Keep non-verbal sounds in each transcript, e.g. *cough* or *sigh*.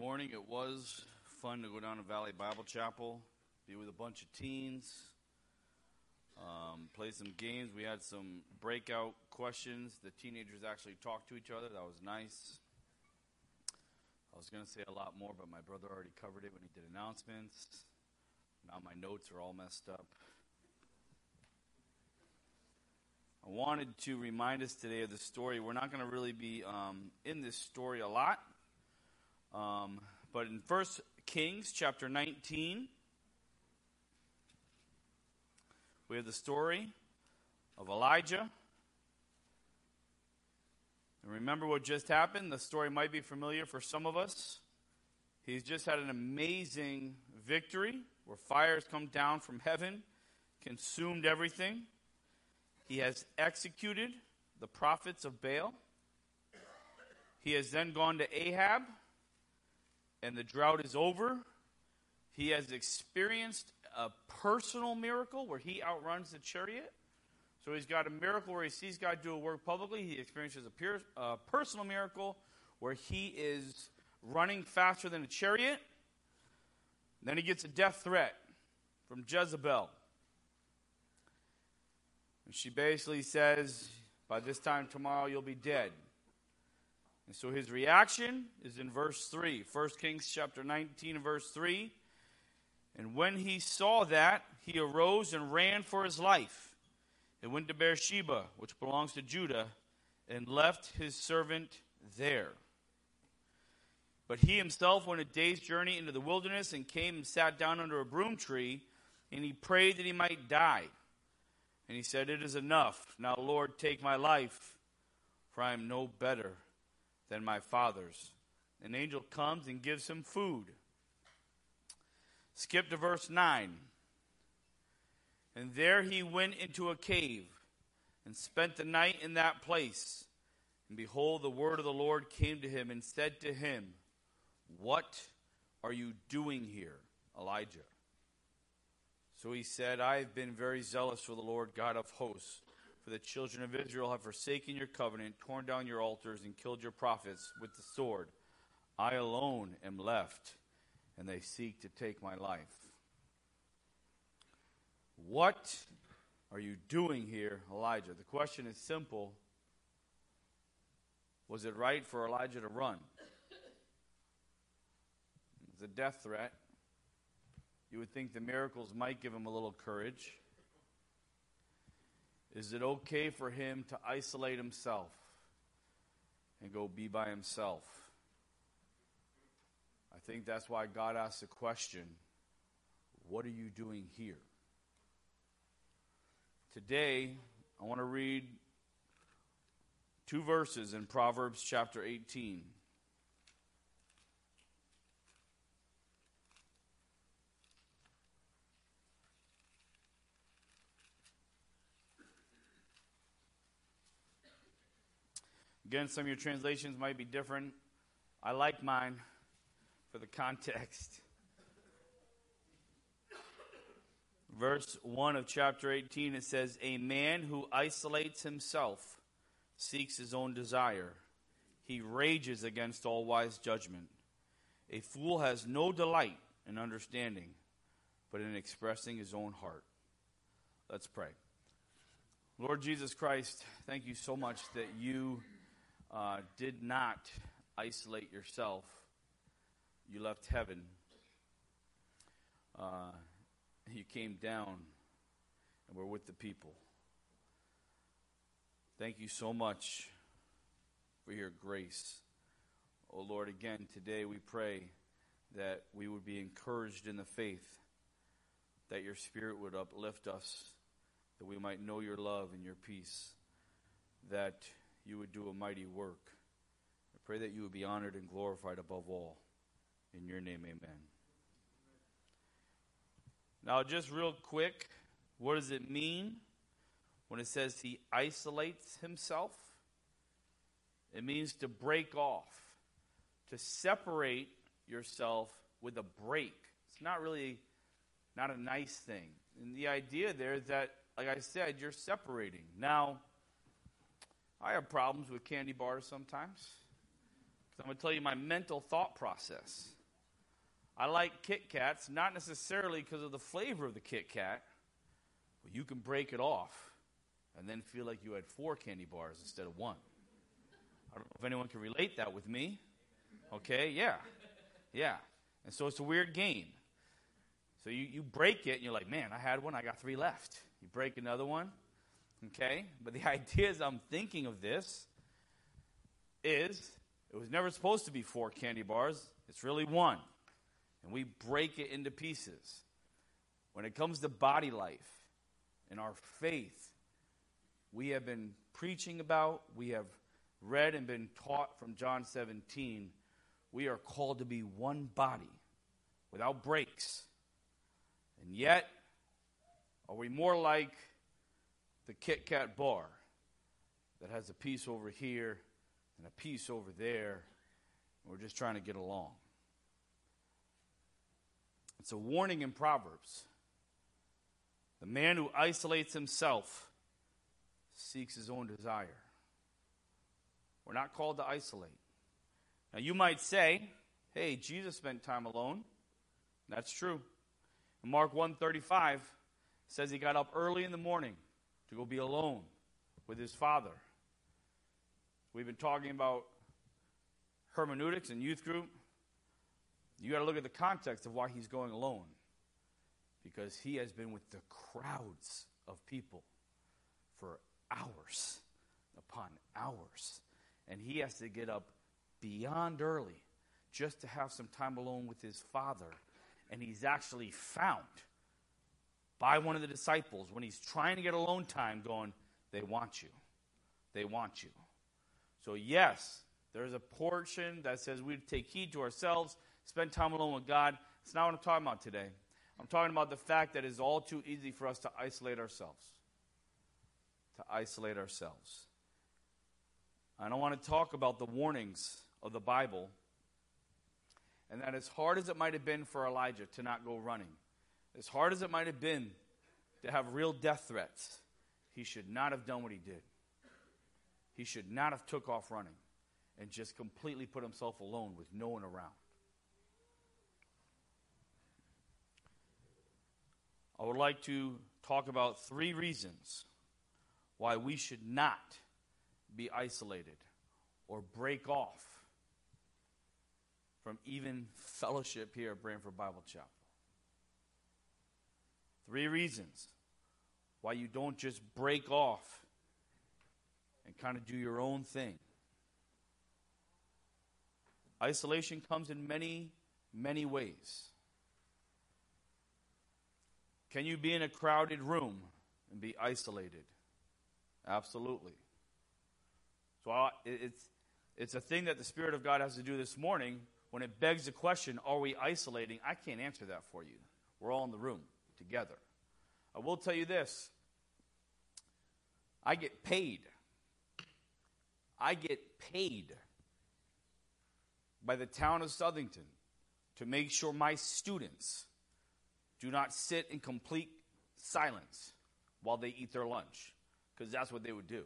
morning. It was fun to go down to Valley Bible Chapel, be with a bunch of teens, um, play some games. We had some breakout questions. The teenagers actually talked to each other. That was nice. I was going to say a lot more, but my brother already covered it when he did announcements. Now my notes are all messed up. I wanted to remind us today of the story. We're not going to really be um, in this story a lot. Um, but in First Kings chapter 19, we have the story of Elijah. And remember what just happened? The story might be familiar for some of us. He's just had an amazing victory where fires come down from heaven, consumed everything. He has executed the prophets of Baal. He has then gone to Ahab and the drought is over. He has experienced a personal miracle where he outruns the chariot. So he's got a miracle where he sees God do a work publicly. He experiences a uh, personal miracle where he is running faster than a chariot. Then he gets a death threat from Jezebel. And she basically says, By this time tomorrow, you'll be dead. And so his reaction is in verse 3. 1 Kings chapter 19 verse 3. And when he saw that, he arose and ran for his life and went to Beersheba, which belongs to Judah, and left his servant there. But he himself went a day's journey into the wilderness and came and sat down under a broom tree, and he prayed that he might die. And he said, It is enough. Now, Lord, take my life, for I am no better than my father's. An angel comes and gives him food. Skip to verse 9. And there he went into a cave and spent the night in that place. And behold, the word of the Lord came to him and said to him, What are you doing here, Elijah? So he said, I have been very zealous for the Lord God of hosts for the children of Israel have forsaken your covenant, torn down your altars, and killed your prophets with the sword. I alone am left, and they seek to take my life. What are you doing here, Elijah? The question is simple. Was it right for Elijah to run? It's a death threat. You would think the miracles might give him a little courage. Is it okay for him to isolate himself and go be by himself? I think that's why God asked the question What are you doing here? Today, I want to read two verses in Proverbs chapter 18. Again, some of your translations might be different. I like mine for the context. Verse 1 of chapter 18, it says, A man who isolates himself seeks his own desire. He rages against all wise judgment. A fool has no delight in understanding, but in expressing his own heart. Let's pray. Lord Jesus Christ, thank you so much that you uh, did not isolate yourself. You left heaven. Uh, you came down and were with the people. Thank you so much for your grace. Oh Lord, again, today we pray that we would be encouraged in the faith, that your Spirit would uplift us, that we might know your love and your peace, that you would do a mighty work. I pray that you would be honored and glorified above all. In your name, amen. Now, just real quick, what does it mean when it says he isolates himself? It means to break off, to separate yourself with a break. It's not really not a nice thing. And the idea there is that, like I said, you're separating. Now, I have problems with candy bars sometimes. I'm going to tell you my mental thought process. I like Kit Kats, not necessarily because of the flavor of the Kit Kat, but you can break it off and then feel like you had four candy bars instead of one. I don't know if anyone can relate that with me. Okay, yeah. Yeah. And so it's a weird game. So you, you break it and you're like, man, I had one, I got three left. You break another one. Okay? But the *laughs* idea is I'm thinking of this is it was never supposed to be four candy bars. It's really one. And we break it into pieces. When it comes to body life and our faith, we have been preaching about, we have read and been taught from John 17, we are called to be one body without breaks. And yet, are we more like the Kit Kat bar that has a piece over here and a piece over there, we're just trying to get along? It's a warning in Proverbs. The man who isolates himself seeks his own desire. We're not called to isolate. Now you might say, "Hey, Jesus spent time alone." That's true. Mark 135 says he got up early in the morning to go be alone with his father. We've been talking about hermeneutics and youth group. You got to look at the context of why he's going alone. Because he has been with the crowds of people for hours upon hours. And he has to get up beyond early just to have some time alone with his father. And he's actually found by one of the disciples when he's trying to get alone time, going, They want you. They want you. So, yes, there's a portion that says we take heed to ourselves, spend time alone with God. It's not what I'm talking about today. I'm talking about the fact that it's all too easy for us to isolate ourselves. To isolate ourselves. I don't want to talk about the warnings of the Bible, and that as hard as it might have been for Elijah to not go running, as hard as it might have been to have real death threats, he should not have done what he did. He should not have took off running and just completely put himself alone with no one around. I would like to talk about three reasons why we should not be isolated or break off from even fellowship here at Branford Bible Chapel. Three reasons why you don't just break off and kind of do your own thing. Isolation comes in many, many ways. Can you be in a crowded room and be isolated? Absolutely. So I, it's, it's a thing that the Spirit of God has to do this morning when it begs the question are we isolating? I can't answer that for you. We're all in the room together. I will tell you this I get paid. I get paid by the town of Southington to make sure my students do not sit in complete silence while they eat their lunch, because that's what they would do.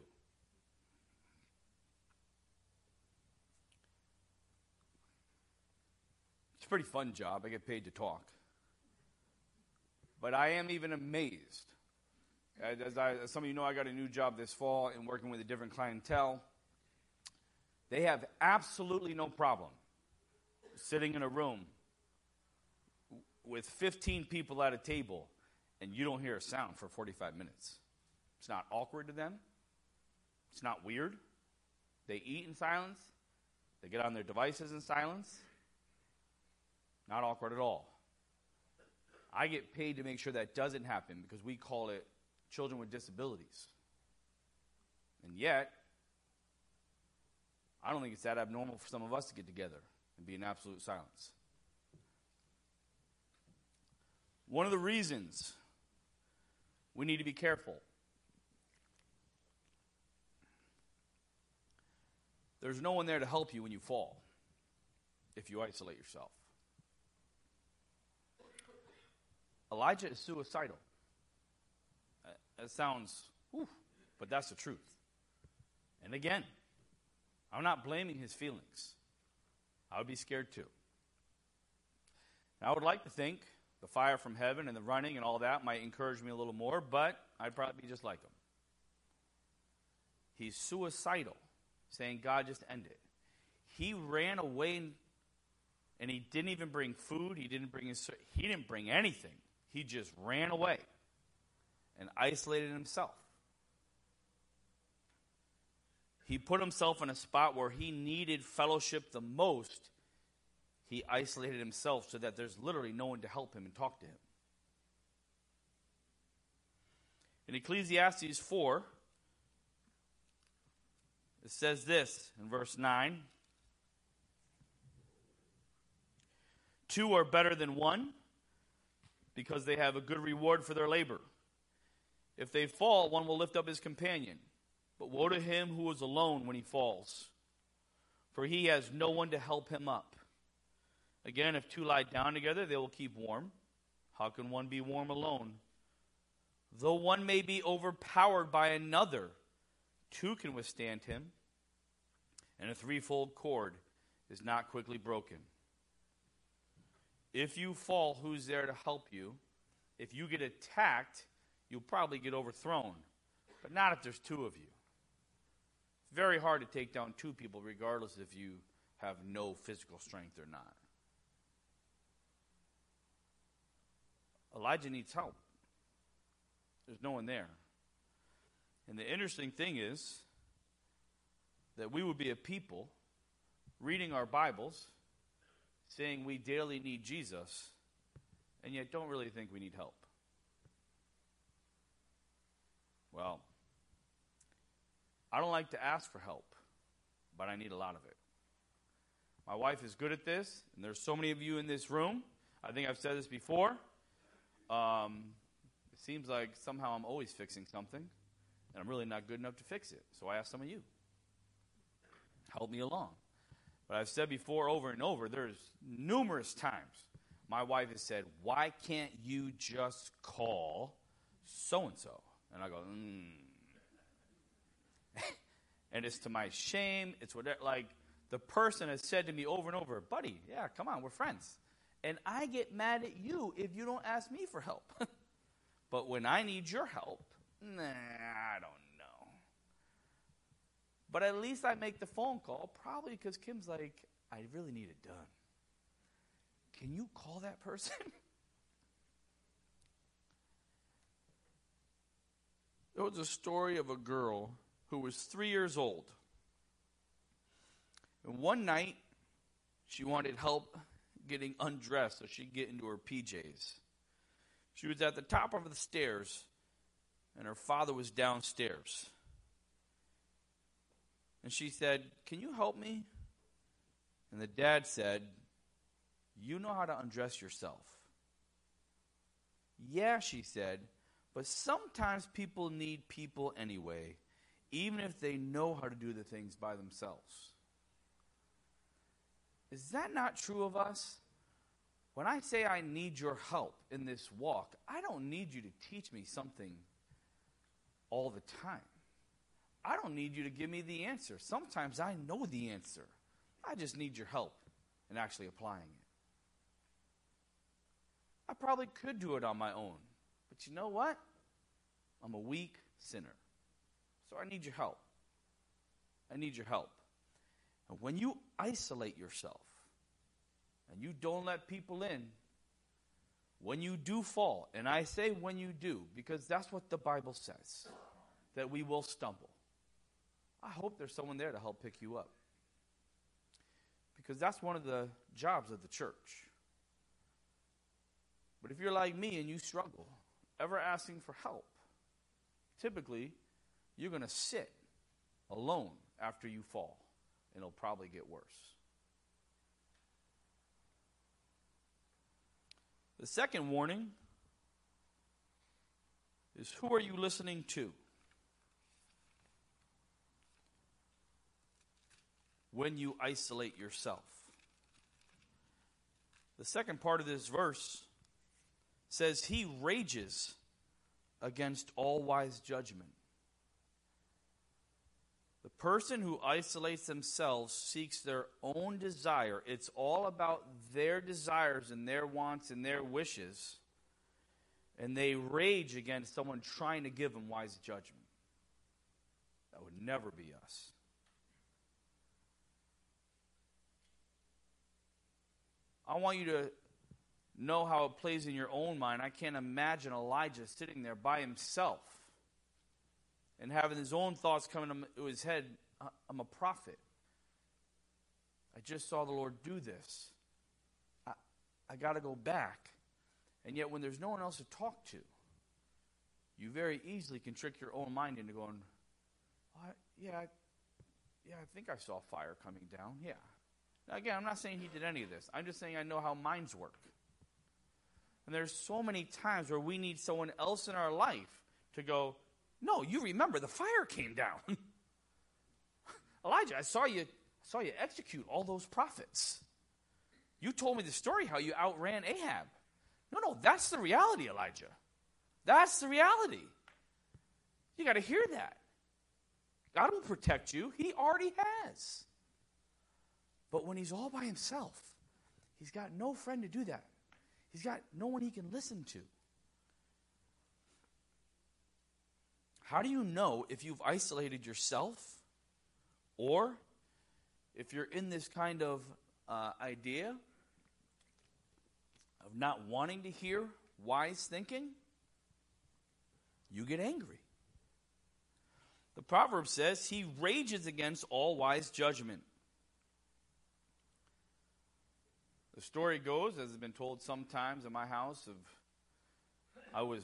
It's a pretty fun job. I get paid to talk. But I am even amazed. As, I, as some of you know, I got a new job this fall in working with a different clientele. They have absolutely no problem sitting in a room with 15 people at a table and you don't hear a sound for 45 minutes. It's not awkward to them. It's not weird. They eat in silence. They get on their devices in silence. Not awkward at all. I get paid to make sure that doesn't happen because we call it children with disabilities. And yet, I don't think it's that abnormal for some of us to get together and be in absolute silence. One of the reasons we need to be careful there's no one there to help you when you fall if you isolate yourself. Elijah is suicidal. That sounds, whew, but that's the truth. And again, I'm not blaming his feelings. I would be scared too. And I would like to think the fire from heaven and the running and all that might encourage me a little more, but I'd probably be just like him. He's suicidal, saying, God, just end it. He ran away and he didn't even bring food. He didn't bring his, he didn't bring anything. He just ran away and isolated himself. He put himself in a spot where he needed fellowship the most. He isolated himself so that there's literally no one to help him and talk to him. In Ecclesiastes 4, it says this in verse 9 Two are better than one because they have a good reward for their labor. If they fall, one will lift up his companion. But woe to him who is alone when he falls, for he has no one to help him up. Again, if two lie down together, they will keep warm. How can one be warm alone? Though one may be overpowered by another, two can withstand him, and a threefold cord is not quickly broken. If you fall, who's there to help you? If you get attacked, you'll probably get overthrown, but not if there's two of you. It's very hard to take down two people, regardless if you have no physical strength or not. Elijah needs help. There's no one there. And the interesting thing is that we would be a people reading our Bibles, saying we daily need Jesus, and yet don't really think we need help. Well, I don't like to ask for help, but I need a lot of it. My wife is good at this, and there's so many of you in this room. I think I've said this before. Um, it seems like somehow I'm always fixing something, and I'm really not good enough to fix it. So I ask some of you. Help me along. But I've said before over and over, there's numerous times my wife has said, Why can't you just call so and so? And I go, mm. *laughs* and it's to my shame. It's what, like, the person has said to me over and over, buddy, yeah, come on, we're friends. And I get mad at you if you don't ask me for help. *laughs* but when I need your help, nah, I don't. But at least I make the phone call, probably because Kim's like, I really need it done. Can you call that person? *laughs* There was a story of a girl who was three years old. And one night, she wanted help getting undressed so she'd get into her PJs. She was at the top of the stairs, and her father was downstairs. And she said, Can you help me? And the dad said, You know how to undress yourself. Yeah, she said, but sometimes people need people anyway, even if they know how to do the things by themselves. Is that not true of us? When I say I need your help in this walk, I don't need you to teach me something all the time. I don't need you to give me the answer. Sometimes I know the answer. I just need your help in actually applying it. I probably could do it on my own. But you know what? I'm a weak sinner. So I need your help. I need your help. And when you isolate yourself and you don't let people in, when you do fall, and I say when you do, because that's what the Bible says, that we will stumble. I hope there's someone there to help pick you up. Because that's one of the jobs of the church. But if you're like me and you struggle, ever asking for help, typically you're going to sit alone after you fall, and it'll probably get worse. The second warning is who are you listening to? When you isolate yourself. The second part of this verse says he rages against all wise judgment. The person who isolates themselves seeks their own desire. It's all about their desires and their wants and their wishes. And they rage against someone trying to give them wise judgment. That would never be us. I want you to know how it plays in your own mind. I can't imagine Elijah sitting there by himself and having his own thoughts coming to his head. I'm a prophet. I just saw the Lord do this. I, I got to go back. And yet, when there's no one else to talk to, you very easily can trick your own mind into going, what? Yeah, I, yeah, I think I saw fire coming down. Yeah. Again, I'm not saying he did any of this. I'm just saying I know how minds work. And there's so many times where we need someone else in our life to go, no, you remember the fire came down. *laughs* Elijah, I saw you saw you execute all those prophets. You told me the story how you outran Ahab. No, no, that's the reality, Elijah. That's the reality. You got to hear that. God will protect you. He already has. But when he's all by himself, he's got no friend to do that. He's got no one he can listen to. How do you know if you've isolated yourself or if you're in this kind of uh, idea of not wanting to hear wise thinking? You get angry. The proverb says, He rages against all wise judgment. The story goes, as has been told sometimes in my house, of I was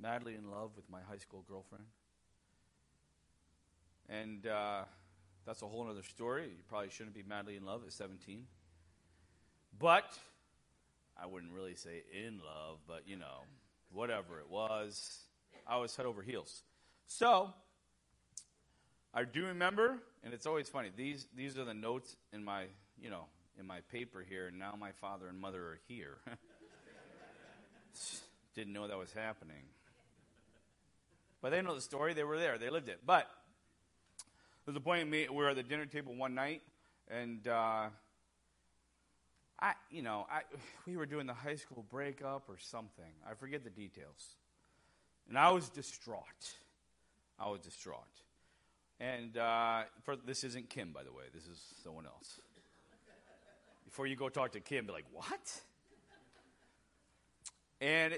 madly in love with my high school girlfriend. And uh, that's a whole other story. You probably shouldn't be madly in love at 17. But I wouldn't really say in love, but you know, whatever it was, I was head over heels. So, I do remember, and it's always funny. These these are the notes in my you know in my paper here, and now my father and mother are here. *laughs* Didn't know that was happening, but they know the story. They were there. They lived it. But there's a point we were at the dinner table one night, and uh, I you know I *sighs* we were doing the high school breakup or something. I forget the details, and I was distraught. I was distraught. And uh, for, this isn't Kim, by the way. This is someone else. Before you go talk to Kim, be like, what? And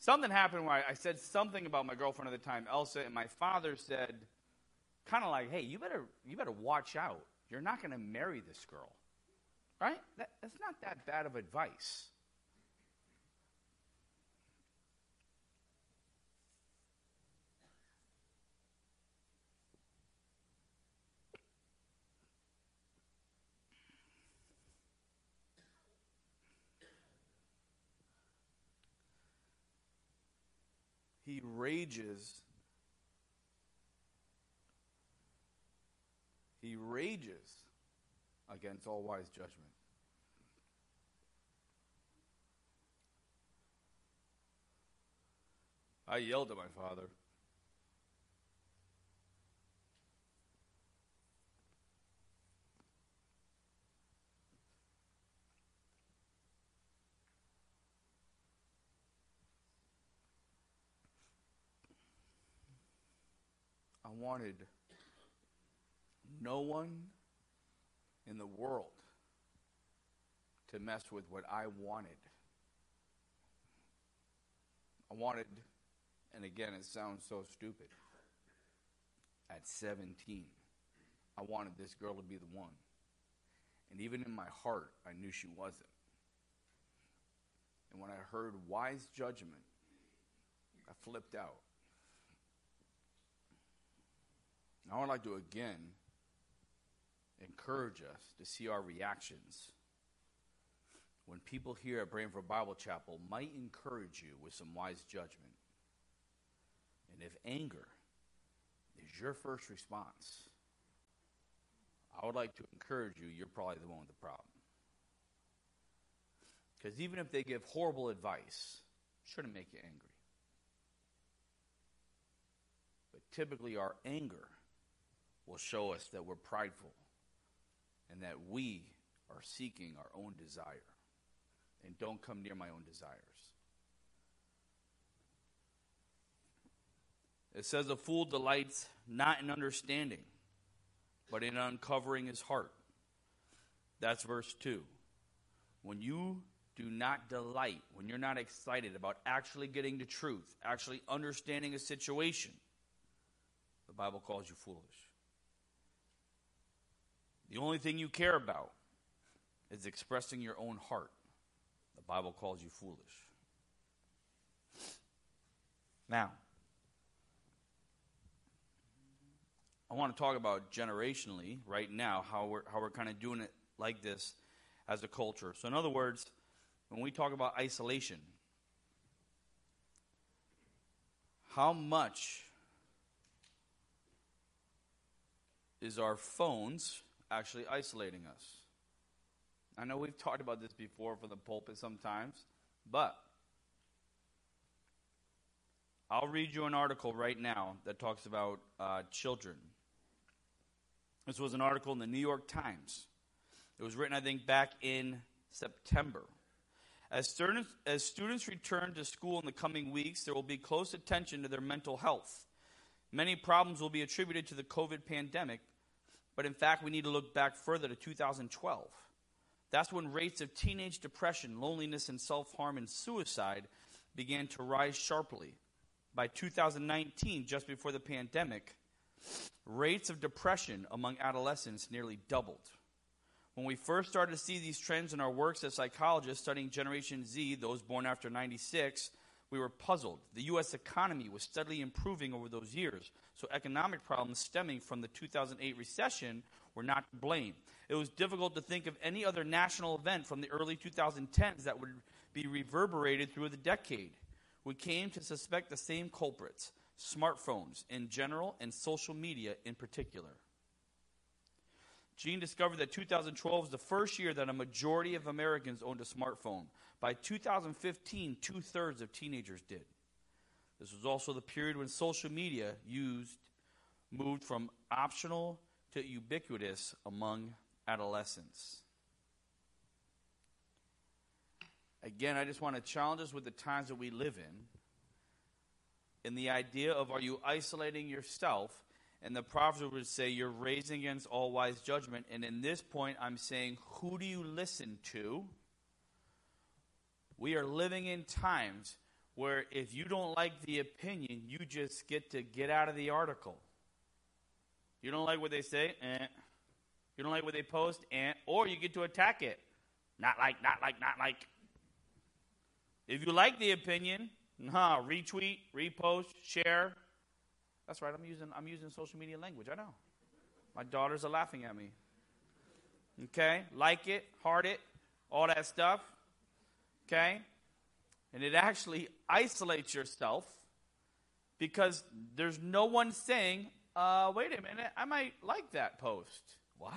something happened where I, I said something about my girlfriend at the time, Elsa, and my father said, kind of like, hey, you better, you better watch out. You're not going to marry this girl. Right? That, that's not that bad of advice. He rages. He rages against all wise judgment. I yelled at my father. I wanted no one in the world to mess with what I wanted. I wanted, and again, it sounds so stupid. At 17, I wanted this girl to be the one. And even in my heart, I knew she wasn't. And when I heard wise judgment, I flipped out. I would like to again encourage us to see our reactions when people here at Branford Bible Chapel might encourage you with some wise judgment. And if anger is your first response, I would like to encourage you, you're probably the one with the problem. Because even if they give horrible advice, shouldn't make you angry. But typically, our anger will show us that we're prideful and that we are seeking our own desire. And don't come near my own desires. It says, A fool delights not in understanding, but in uncovering his heart. That's verse 2. When you do not delight, when you're not excited about actually getting the truth, actually understanding a situation, the Bible calls you foolish. The only thing you care about is expressing your own heart. The Bible calls you foolish. Now, I want to talk about generationally right now how we're how we're kind of doing it like this as a culture. So in other words, when we talk about isolation, how much is our phones actually isolating us? I know we've talked about this before for the pulpit sometimes, but I'll read you an article right now that talks about uh, children. This was an article in the New York Times. It was written, I think, back in September. As students, as students return to school in the coming weeks, there will be close attention to their mental health. Many problems will be attributed to the COVID pandemic, but in fact, we need to look back further to 2012. That's when rates of teenage depression, loneliness, and self harm and suicide began to rise sharply. By 2019, just before the pandemic, rates of depression among adolescents nearly doubled. When we first started to see these trends in our works as psychologists studying Generation Z, those born after 96, we were puzzled. The U.S. economy was steadily improving over those years, so economic problems stemming from the 2008 recession were not to blame. It was difficult to think of any other national event from the early 2010s that would be reverberated through the decade. We came to suspect the same culprits smartphones in general and social media in particular. Jean discovered that 2012 was the first year that a majority of Americans owned a smartphone. By 2015, two thirds of teenagers did. This was also the period when social media used moved from optional to ubiquitous among adolescents. Again, I just want to challenge us with the times that we live in. In the idea of are you isolating yourself and the Proverbs would say, You're raising against all wise judgment. And in this point, I'm saying, Who do you listen to? We are living in times where if you don't like the opinion, you just get to get out of the article. You don't like what they say? Eh. You don't like what they post? Eh. Or you get to attack it. Not like, not like, not like. If you like the opinion, nah, retweet, repost, share, that's right. I'm using I'm using social media language. I know. My daughters are laughing at me. Okay? Like it, heart it, all that stuff. Okay? And it actually isolates yourself because there's no one saying, uh, wait a minute, I might like that post. What?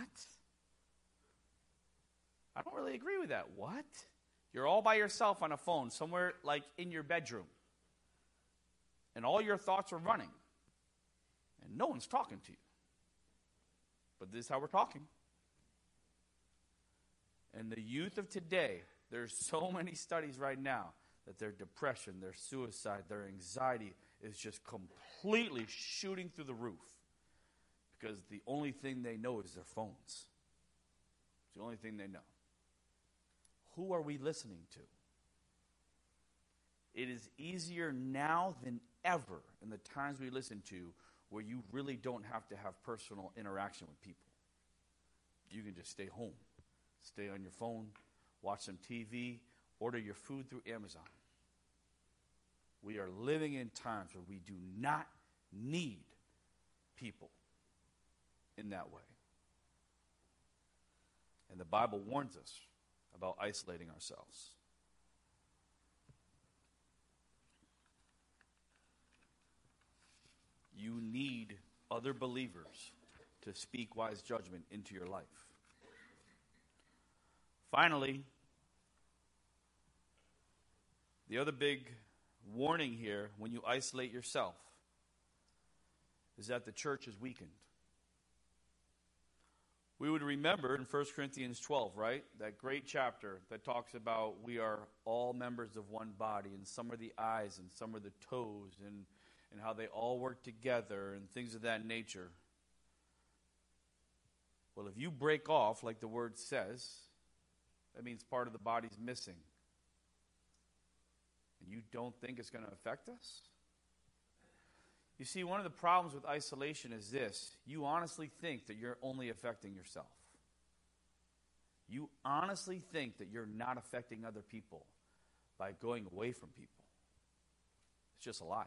I don't really agree with that. What? You're all by yourself on a phone, somewhere like in your bedroom. And all your thoughts are running and no one's talking to you. But this is how we're talking. And the youth of today, there's so many studies right now that their depression, their suicide, their anxiety is just completely shooting through the roof because the only thing they know is their phones. It's the only thing they know. Who are we listening to? It is easier now than ever in the times we listen to where you really don't have to have personal interaction with people. You can just stay home, stay on your phone, watch some TV, order your food through Amazon. We are living in times where we do not need people in that way. And the Bible warns us about isolating ourselves. You need other believers to speak wise judgment into your life. Finally, the other big warning here when you isolate yourself is that the church is weakened. we would remember in 1 Corinthians 12, right? That great chapter that talks about we are all members of one body, and some are the eyes, and some are the toes, and, and how they all work together, and things of that nature. Well, if you break off, like the word says, that means part of the body's missing. You don't think it's going to affect us? You see, one of the problems with isolation is this you honestly think that you're only affecting yourself. You honestly think that you're not affecting other people by going away from people. It's just a lie.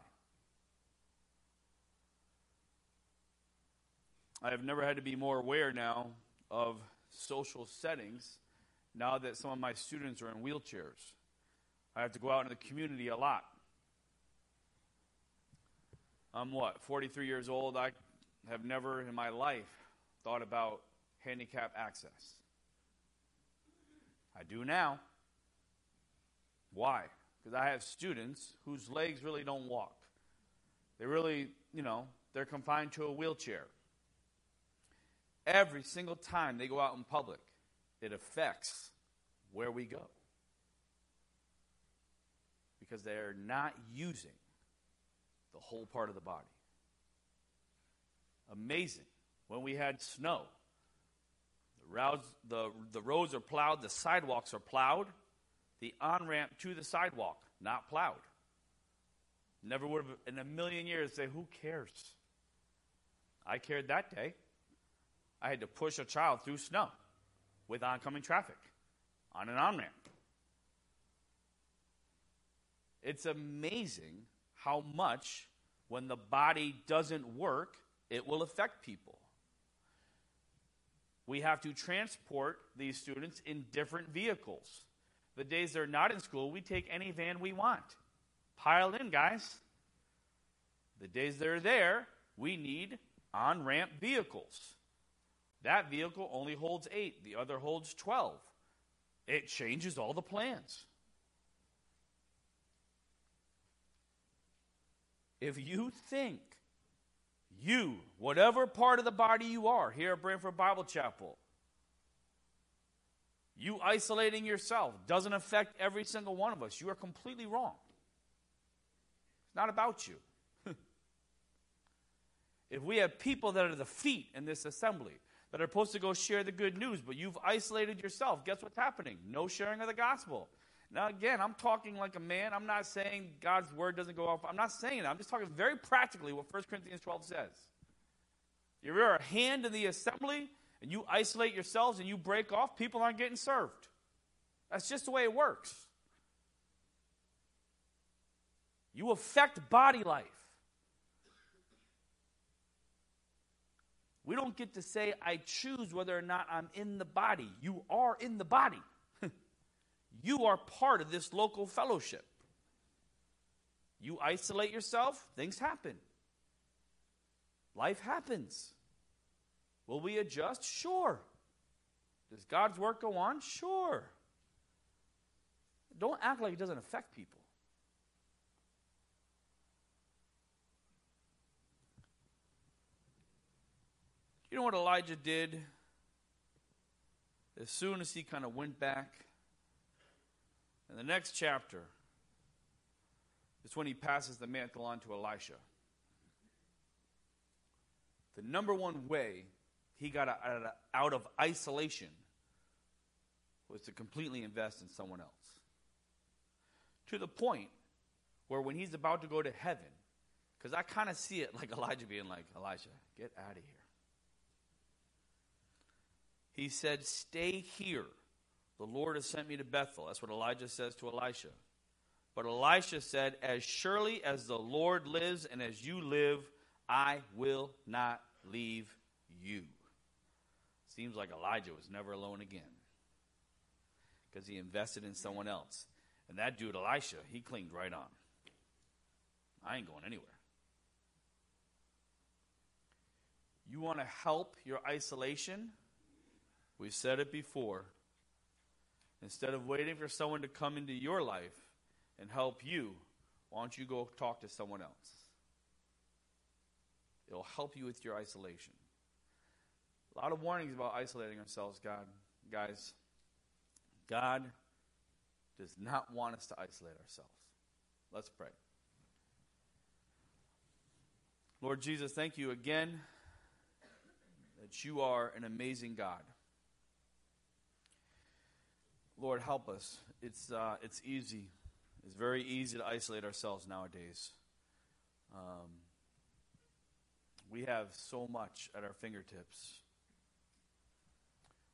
I have never had to be more aware now of social settings now that some of my students are in wheelchairs. I have to go out into the community a lot. I'm what, 43 years old. I have never in my life thought about handicap access. I do now. Why? Because I have students whose legs really don't walk. They really, you know, they're confined to a wheelchair. Every single time they go out in public, it affects where we go. Because they're not using the whole part of the body. Amazing. When we had snow, the roads, the, the roads are plowed, the sidewalks are plowed, the on ramp to the sidewalk, not plowed. Never would have in a million years say, Who cares? I cared that day. I had to push a child through snow with oncoming traffic on an on ramp. It's amazing how much, when the body doesn't work, it will affect people. We have to transport these students in different vehicles. The days they're not in school, we take any van we want. Pile in, guys. The days they're there, we need on ramp vehicles. That vehicle only holds eight, the other holds 12. It changes all the plans. If you think you, whatever part of the body you are, here at Branford Bible Chapel, you isolating yourself doesn't affect every single one of us, you are completely wrong. It's not about you. *laughs* if we have people that are the feet in this assembly that are supposed to go share the good news, but you've isolated yourself, guess what's happening? No sharing of the gospel. Now, again, I'm talking like a man. I'm not saying God's word doesn't go off. I'm not saying that. I'm just talking very practically what 1 Corinthians 12 says. If you're a hand in the assembly and you isolate yourselves and you break off, people aren't getting served. That's just the way it works. You affect body life. We don't get to say, I choose whether or not I'm in the body. You are in the body. You are part of this local fellowship. You isolate yourself, things happen. Life happens. Will we adjust? Sure. Does God's work go on? Sure. Don't act like it doesn't affect people. You know what Elijah did? As soon as he kind of went back in the next chapter, is when he passes the mantle on to Elisha. The number one way he got out of isolation was to completely invest in someone else. To the point where when he's about to go to heaven, because I kind of see it like *laughs* Elijah being like, Elijah, get out of here. He said, Stay here the Lord has sent me to Bethel. That's what Elijah says to Elisha. But Elisha said, As surely as the Lord lives and as you live, I will not leave you. Seems like Elijah was never alone again because he invested in someone else. And that dude, Elisha, he clinged right on. I ain't going anywhere. You want to help your isolation? We've said it before. Instead of waiting for someone to come into your life and help you, why don't you go talk to someone else? It'll help you with your isolation. A lot of warnings about isolating ourselves, God, guys. God does not want us to isolate ourselves. Let's pray. Lord Jesus, thank you again that you are an amazing God. Lord, help us. It's, uh, it's easy. It's very easy to isolate ourselves nowadays. Um, we have so much at our fingertips.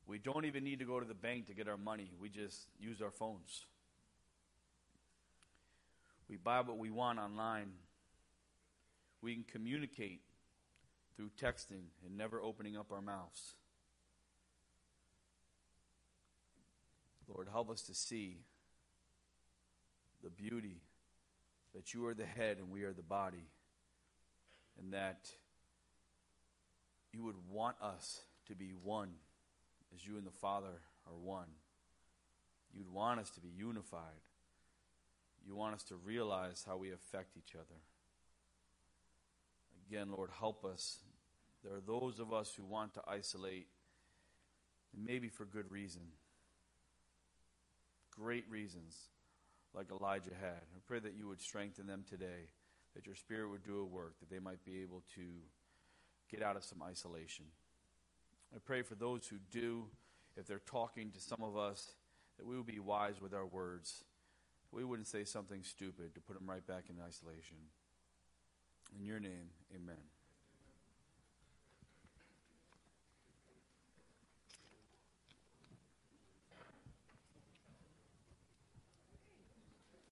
We don't even need to go to the bank to get our money. We just use our phones. We buy what we want online. We can communicate through texting and never opening up our mouths. Lord, help us to see the beauty that you are the head and we are the body, and that you would want us to be one as you and the Father are one. You'd want us to be unified. You want us to realize how we affect each other. Again, Lord, help us. There are those of us who want to isolate, and maybe for good reason. Great reasons, like Elijah had. I pray that you would strengthen them today, that your Spirit would do a work, that they might be able to get out of some isolation. I pray for those who do, if they're talking to some of us, that we will be wise with our words. We wouldn't say something stupid to put them right back in isolation. In your name, amen.